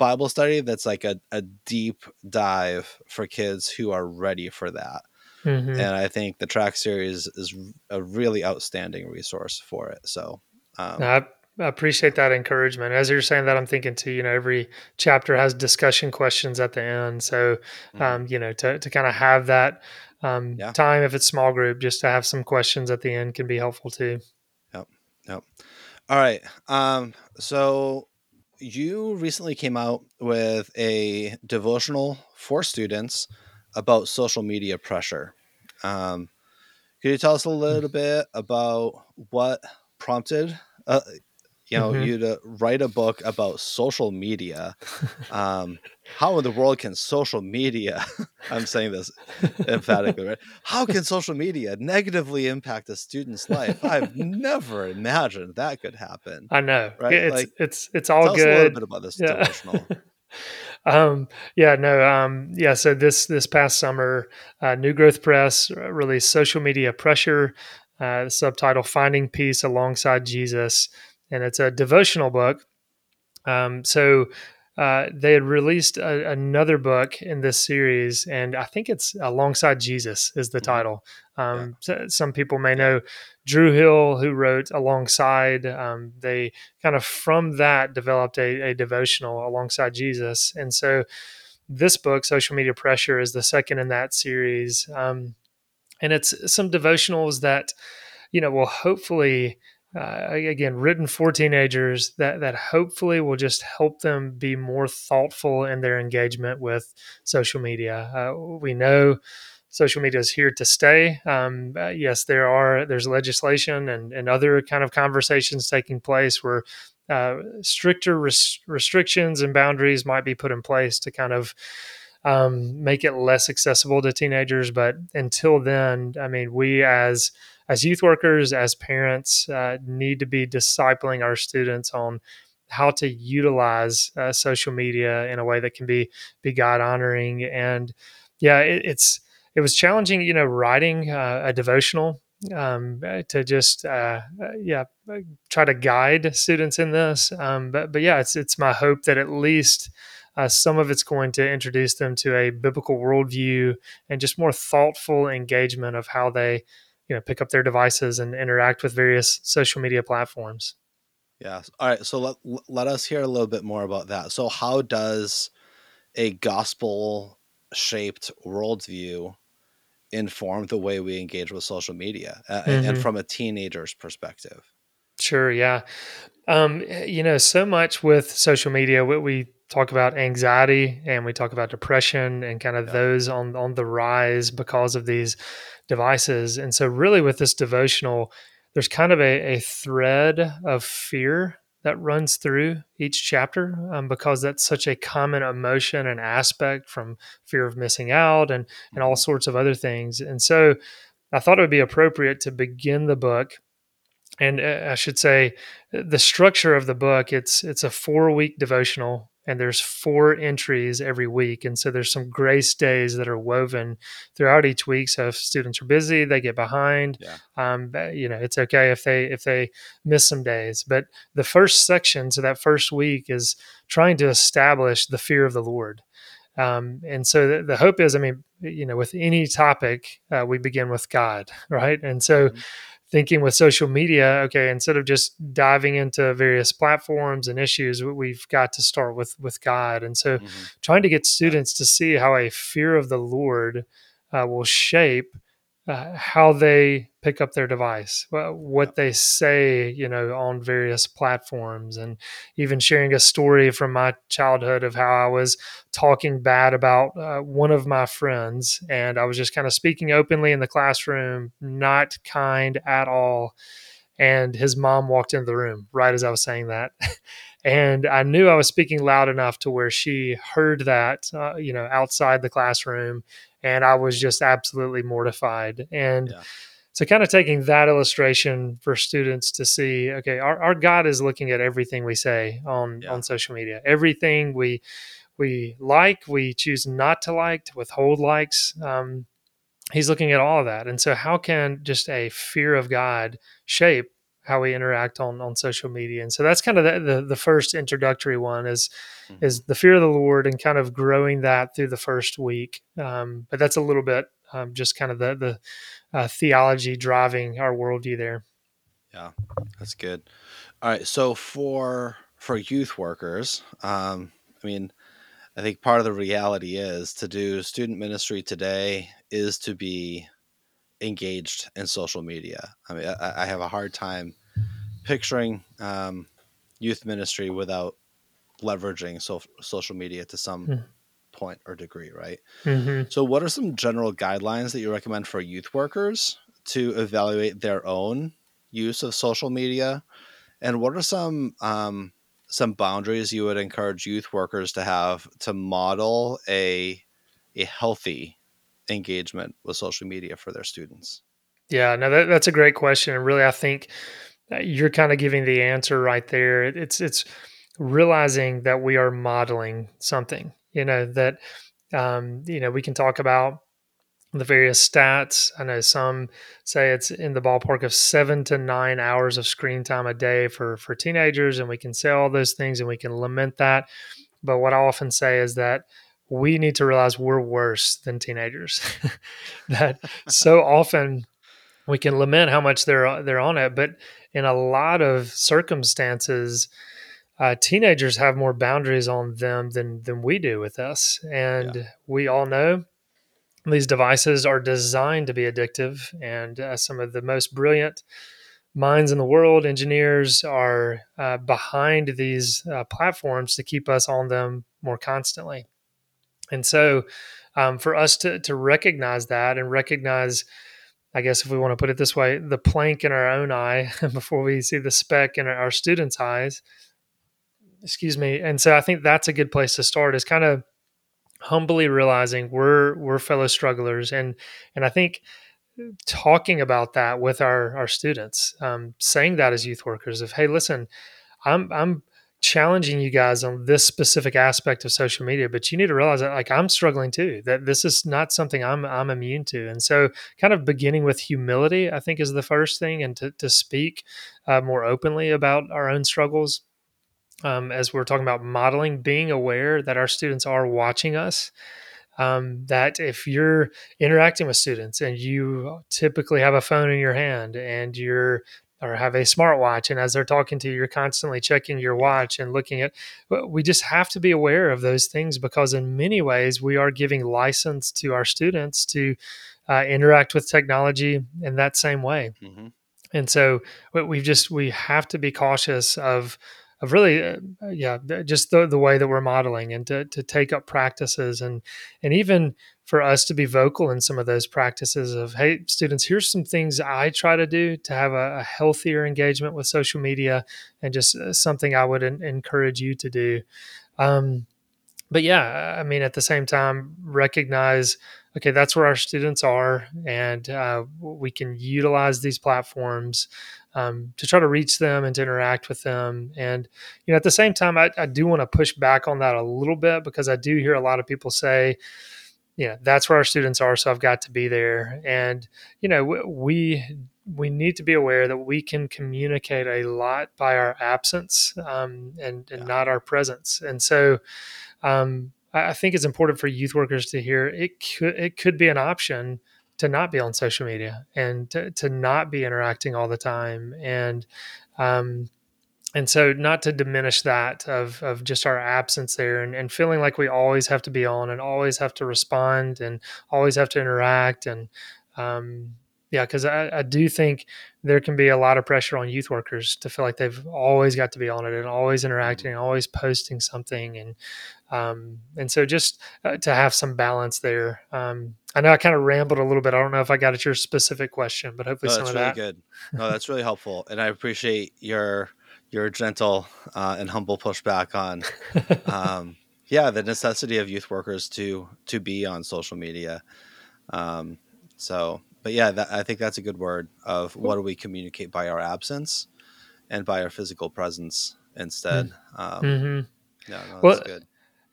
Bible study that's like a, a deep dive for kids who are ready for that. Mm-hmm. And I think the track series is a really outstanding resource for it. So, um, I, appreciate that encouragement. As you're saying that, I'm thinking too, you know, every chapter has discussion questions at the end. So, mm-hmm. um, you know, to, to kind of have that um, yeah. time, if it's small group, just to have some questions at the end can be helpful too. Yep. Yep. All right. Um, so you recently came out with a devotional for students about social media pressure. Um, could you tell us a mm. little bit about what prompted uh, you know mm-hmm. you to write a book about social media um, how in the world can social media i'm saying this emphatically right? How can social media negatively impact a student's life? I've never imagined that could happen i know. right? It's like, it's it's all good a little bit about this yeah. devotional um yeah no um yeah so this this past summer uh, new growth press released social media pressure uh, the subtitle finding peace alongside jesus and it's a devotional book. Um, so uh, they had released a, another book in this series, and I think it's alongside Jesus is the mm-hmm. title. Um, yeah. so some people may know Drew Hill, who wrote alongside. Um, they kind of from that developed a, a, devotional alongside Jesus, and so this book, Social Media Pressure, is the second in that series, um, and it's some devotionals that you know will hopefully uh, again written for teenagers that that hopefully will just help them be more thoughtful in their engagement with social media. Uh, we know social media is here to stay. Um, uh, yes, there are there's legislation and, and other kind of conversations taking place where uh, stricter res- restrictions and boundaries might be put in place to kind of um, make it less accessible to teenagers. But until then, I mean, we as as youth workers, as parents, uh, need to be discipling our students on how to utilize uh, social media in a way that can be be God honoring. And yeah, it, it's it was challenging, you know, writing uh, a devotional um, to just uh, yeah try to guide students in this. Um, but but yeah, it's it's my hope that at least. Uh, some of it's going to introduce them to a biblical worldview and just more thoughtful engagement of how they you know pick up their devices and interact with various social media platforms. Yeah all right so let, let us hear a little bit more about that. So how does a gospel shaped worldview inform the way we engage with social media uh, mm-hmm. and from a teenager's perspective? Sure yeah. Um, you know so much with social media what we talk about anxiety and we talk about depression and kind of yeah. those on on the rise because of these devices. And so, really, with this devotional, there's kind of a, a thread of fear that runs through each chapter um, because that's such a common emotion and aspect from fear of missing out and, and all sorts of other things. And so, I thought it would be appropriate to begin the book and uh, I should say the structure of the book it's it's a 4 week devotional and there's four entries every week. And so there's some grace days that are woven throughout each week. So if students are busy they get behind. Yeah. um, you know it's okay if they if they miss some days. But the first section so that first week is trying to establish the fear of the lord. Um, and so the, the, hope is i mean you know with any topic uh, we begin with god right? And so mm-hmm thinking with social media, okay, instead of just diving into various platforms and issues, we've got to start with with God. And so, hmm trying to get students to see how a fear of the Lord uh, will shape uh, how they pick up their device, what they say, you know, on various platforms, and even sharing a story from my childhood of how I was talking bad about uh, one of my friends, and I was just kind of speaking openly in the classroom, not kind at all. And his mom walked into the room right as I was saying that. and I knew I was speaking loud enough to where she heard that, uh, you know, outside the classroom and I was just absolutely mortified. And Yeah. so, kind of taking that illustration for students to see, okay, our, our God is looking at everything we say on Yeah. on social media, everything we we like, we choose not to like, to withhold likes. Um, he's looking at all of that, and so how can just a fear of God shape how we interact on on social media? And so that's kind of the the, the first introductory one is hmm is the fear of the Lord and kind of growing that through the first week. Um, but that's a little bit um, just kind of the the uh, theology driving our worldview there. Yeah. That's good. All right. So for for youth workers, um, I mean, I think part of the reality is to do student ministry today is to be engaged in social media. I mean, I, I have a hard time picturing um, youth ministry without leveraging so, social media to some point or degree, right? Mm-hmm. So, what are some general guidelines that you recommend for youth workers to evaluate their own use of social media? And what are some um, some boundaries you would encourage youth workers to have to model a a healthy engagement with social media for their students? Yeah, no, that, that's a great question, and really, I think you're kind of giving the answer right there. It's it's realizing that we are modeling something. You know that um, you know we can talk about the various stats. I know some say it's in the ballpark of seven to nine hours of screen time a day for for teenagers, and we can say all those things and we can lament that. But what I often say is that we need to realize we're worse than teenagers. that so often we can lament how much they're they're on it, but in a lot of circumstances, uh, teenagers have more boundaries on them than than we do with us, Yeah. and we all know these devices are designed to be addictive, and uh, some of the most brilliant minds in the world, engineers, are uh, behind these uh, platforms to keep us on them more constantly. And so, um, for us to to recognize that and recognize, I guess, if we want to put it this way, the plank in our own eye before we see the speck in our, students' eyes. Excuse me. And so, I think that's a good place to start. Is kind of humbly realizing we're we're fellow strugglers and and i think talking about that with our our students um, saying that as youth workers of hey listen i'm i'm challenging you guys on this specific aspect of social media but you need to realize that like i'm struggling too that this is not something i'm i'm immune to. And so kind of beginning with humility i think is the first thing and to, to speak uh, more openly about our own struggles. Um, as we're talking about modeling being aware that our students are watching us um, that if you're interacting with students and you typically have a phone in your hand and you're or have a smartwatch and as they're talking to you you're constantly checking your watch and looking at we just have to be aware of those things because in many ways we are giving license to our students to uh, interact with technology in that same way. Hmm and so we- we've just we have to be cautious of of really uh, yeah just the, the way that we're modeling and to, to take up practices and and even for us to be vocal in some of those practices of hey students here's some things i try to do to have a, a healthier engagement with social media and just uh, something i would en- encourage you to do um, but yeah, I mean, at the same time, recognize okay, that's where our students are, and uh, we can utilize these platforms um, to try to reach them and to interact with them. And you know, at the same time, I, I do want to push back on that a little bit because I do hear a lot of people say, you know, that's where our students are, so I've got to be there. And you know, we we need to be aware that we can communicate a lot by our absence um, and and Yeah. not our presence. And so um, I, think it's important for youth workers to hear it could it could be an option to not be on social media and to, to not be interacting all the time and um, and so not to diminish that of of just our absence there and, and feeling like we always have to be on and always have to respond and always have to interact and um, yeah because I, I do think there can be a lot of pressure on youth workers to feel like they've always got to be on it and always interacting and always posting something and um, and so just uh, to have some balance there um, i know i kind of rambled a little bit. I don't know if i got at your specific question but hopefully No, some that's of really that. good. No, that's really helpful, and I appreciate your your gentle uh, and humble pushback on, um, yeah, the necessity of youth workers to to be on social media. Um, so, but yeah, that, I think that's a good word of what do we communicate by our absence and by our physical presence instead. Um, hmm yeah, no, well that's good.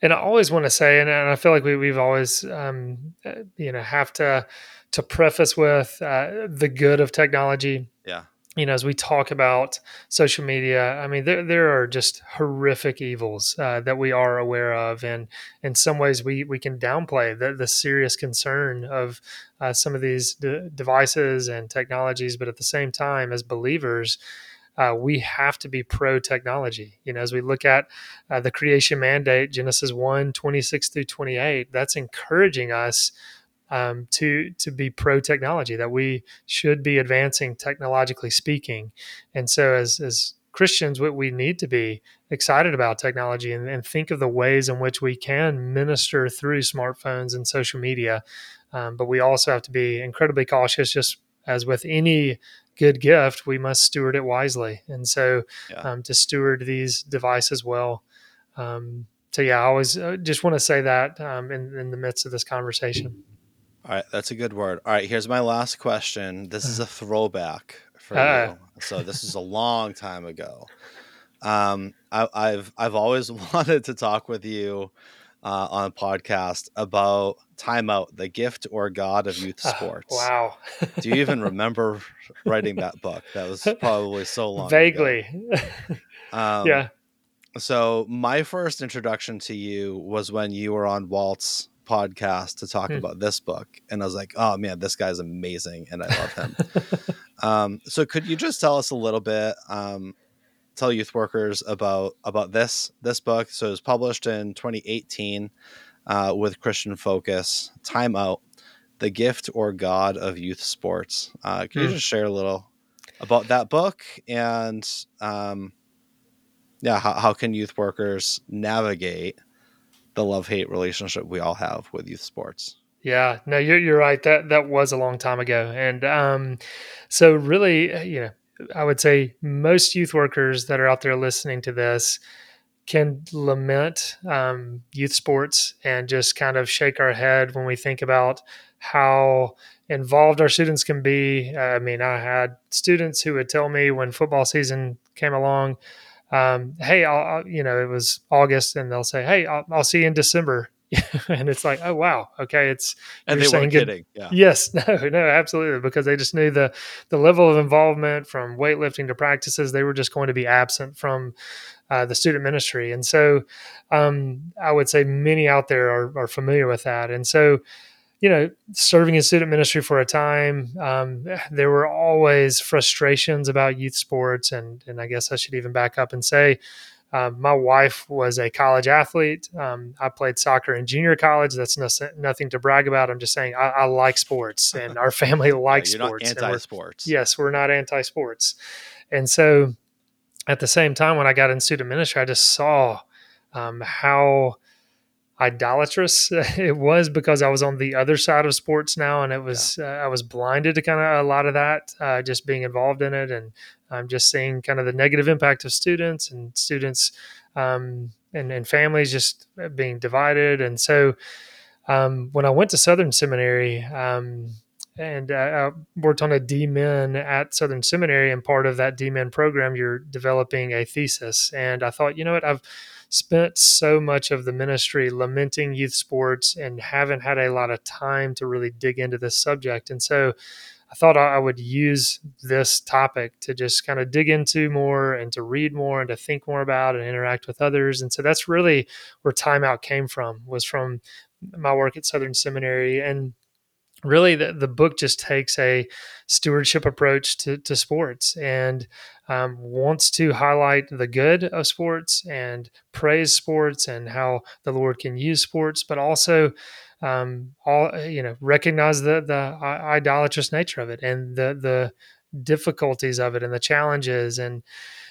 and I always want to say, and, and I feel like we, we've always, um, uh, you know, have to to preface with uh, the good of technology. You know, as we talk about social media, I mean, there there are just horrific evils uh, that we are aware of, and in some ways, we we can downplay the the serious concern of uh, some of these de- devices and technologies. But at the same time, as believers, uh, we have to be pro technology. You know, as we look at uh, the creation mandate, Genesis 1 26 through 28, that's encouraging us um, to, to be pro technology, that we should be advancing technologically speaking. And so, as, as Christians, what we need to be excited about technology and, and think of the ways in which we can minister through smartphones and social media. Um, but we also have to be incredibly cautious, just as with any good gift, we must steward it wisely. And so, yeah. um, to steward these devices well. Um, so, yeah, I always uh, just want to say that um, in, in the midst of this conversation. All right, that's a good word. All right, here's my last question. This is a throwback for Uh, you. So this is a long time ago. Um, I, I've I've always wanted to talk with you uh, on a podcast about timeout, the gift or god of youth uh, sports. wow. Do you even remember writing that book? That was probably so long. ago. Vaguely. Um, yeah. So my first introduction to you was when you were on Walt's podcast to talk Hmm. about this book, and I was like, "Oh man, this guy's amazing, and I love him." um, so could you just tell us a little bit, um, tell youth workers about about this this book? So it was published in 2018 uh, with Christian Focus. Time out. The gift or God of youth sports. Uh, can you Hmm. just share a little about that book and um, yeah, how, how can youth workers navigate the love hate relationship we all have with youth sports? Yeah, no, you're you're right. That that was a long time ago, and um, so really, uh, you know, I would say most youth workers that are out there listening to this can lament um, youth sports and just kind of shake our head when we think about how involved our students can be. I mean, I had students who would tell me when football season came along, um, "Hey, I'll, I'll, you know, it was August," and they'll say, "Hey, I'll, I'll see you in December." and it's like, oh wow, okay, it's And they weren't good- kidding. Yeah. Yes, no, no, absolutely, because they just knew the the level of involvement from weightlifting to practices. They were just going to be absent from uh, the student ministry, and so um, I would say many out there are, are familiar with that. And so, you know, serving in student ministry for a time, um, there were always frustrations about youth sports, and and I guess I should even back up and say. Um, my wife was a college athlete. Um, I played soccer in junior college. That's no, nothing to brag about. I'm just saying I, I like sports, and our family likes sports. we're- anti-sports. yes, we're not anti-sports. And so, at the same time, when I got in student ministry, I just saw um, how idolatrous it was because I was on the other side of sports now, and it was uh, I was blinded to kind of a lot of that, uh, just being involved in it, and I'm just seeing kind of the negative impact of students and students um, and, and families just being divided, and so um, when I went to Southern Seminary. Um, and uh, I worked on a DMin at Southern Seminary, and part of that DMin program, you're developing a thesis. And I thought, you know what, I've spent so much of the ministry lamenting youth sports and haven't had a lot of time to really dig into this subject. And so I thought I would use this topic to just kind of dig into more and to read more and to think more about and interact with others. And so that's really where timeout came from, was from my work at Southern Seminary. And really the, the book just takes a stewardship approach to, to sports and um, wants to highlight the good of sports and praise sports and how the lord can use sports but also um, all you know recognize the the idolatrous nature of it and the the difficulties of it and the challenges and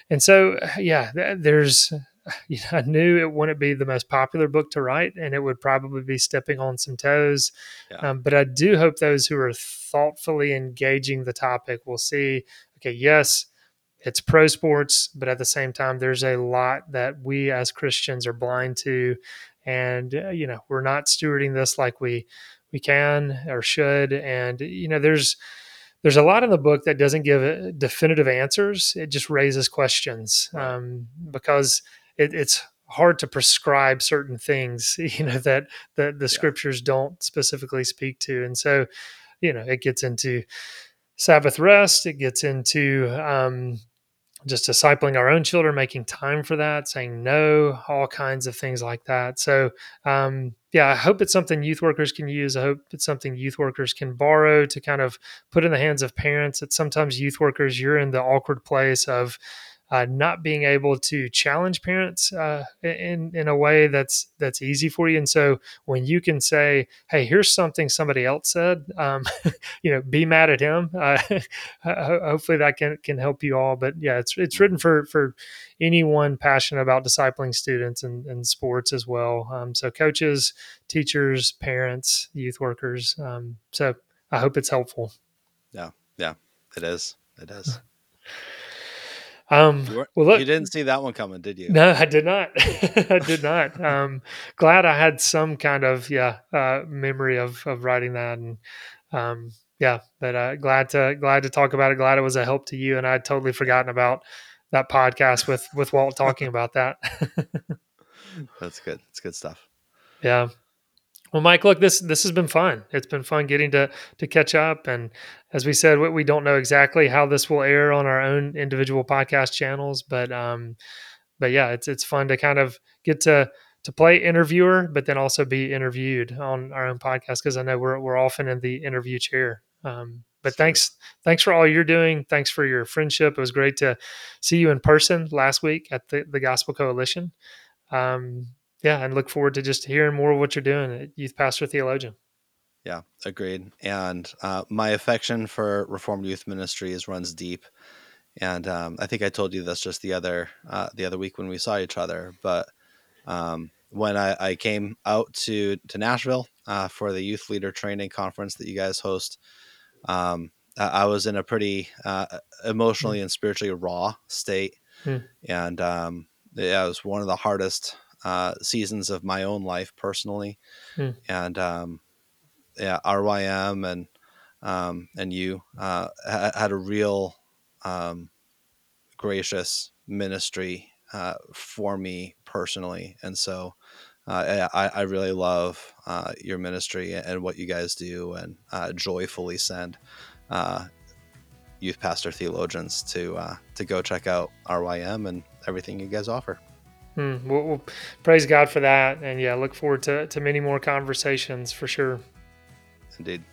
and so yeah there's you know, I knew it wouldn't be the most popular book to write, and it would probably be stepping on some toes. Yeah. Um, but I do hope those who are thoughtfully engaging the topic will see, okay, yes, it's pro sports, but at the same time, there's a lot that we as Christians are blind to, and uh, you know, we're not stewarding this like we we can or should. And you know, there's there's a lot in the book that doesn't give uh, definitive answers. It just raises questions um, because it, it's hard to prescribe certain things, you know, that the, the yeah. scriptures don't specifically speak to. And so, you know, it gets into Sabbath rest, it gets into um, just discipling our own children, making time for that, saying no, all kinds of things like that. So, um, yeah, I hope it's something youth workers can use. I hope it's something youth workers can borrow to kind of put in the hands of parents. That sometimes youth workers, you're in the awkward place of, uh, not being able to challenge parents uh, in in a way that's that's easy for you. And so when you can say, "Hey, here's something somebody else said," um, you know, be mad at him. Uh, hopefully that can can help you all. But yeah, it's it's written for for anyone passionate about discipling students and, and sports as well. Um, so coaches, teachers, parents, youth workers. Um, so I hope it's helpful. Yeah, yeah, it is. It is. Um, you, well, look, you didn't see that one coming, did you? No, I did not. I did not. Um, glad I had some kind of yeah uh, memory of of writing that, and um, yeah, but uh, glad to glad to talk about it. Glad it was a help to you, and I'd totally forgotten about that podcast with with Walt talking about that. That's good. It's good stuff. Yeah. Well, Mike, look this this has been fun. It's been fun getting to to catch up, and as we said, we, we don't know exactly how this will air on our own individual podcast channels, but um, but yeah, it's it's fun to kind of get to to play interviewer, but then also be interviewed on our own podcast because I know we're we're often in the interview chair. Um, but That's thanks true. thanks for all you're doing. Thanks for your friendship. It was great to see you in person last week at the the Gospel Coalition. Um, yeah, and look forward to just hearing more of what you're doing at Youth Pastor Theologian. Yeah, agreed. And uh, my affection for Reformed Youth Ministries runs deep. And um, I think I told you this just the other uh, the other week when we saw each other. But um, when I, I, came out to to Nashville uh, for the youth leader training conference that you guys host, um, I, was in a pretty uh, emotionally mm. and spiritually raw state, mm. and um, it was one of the hardest uh, seasons of my own life personally, hmm. and um, yeah, RYM and um, and you uh, had a real um, gracious ministry uh, for me personally, and so uh, I, I really love uh, your ministry and what you guys do, and uh, joyfully send uh, youth pastor theologians to uh, to go check out RYM and everything you guys offer. Mm, we'll, we'll praise God for that. And yeah, look forward to, to many more conversations for sure. Indeed.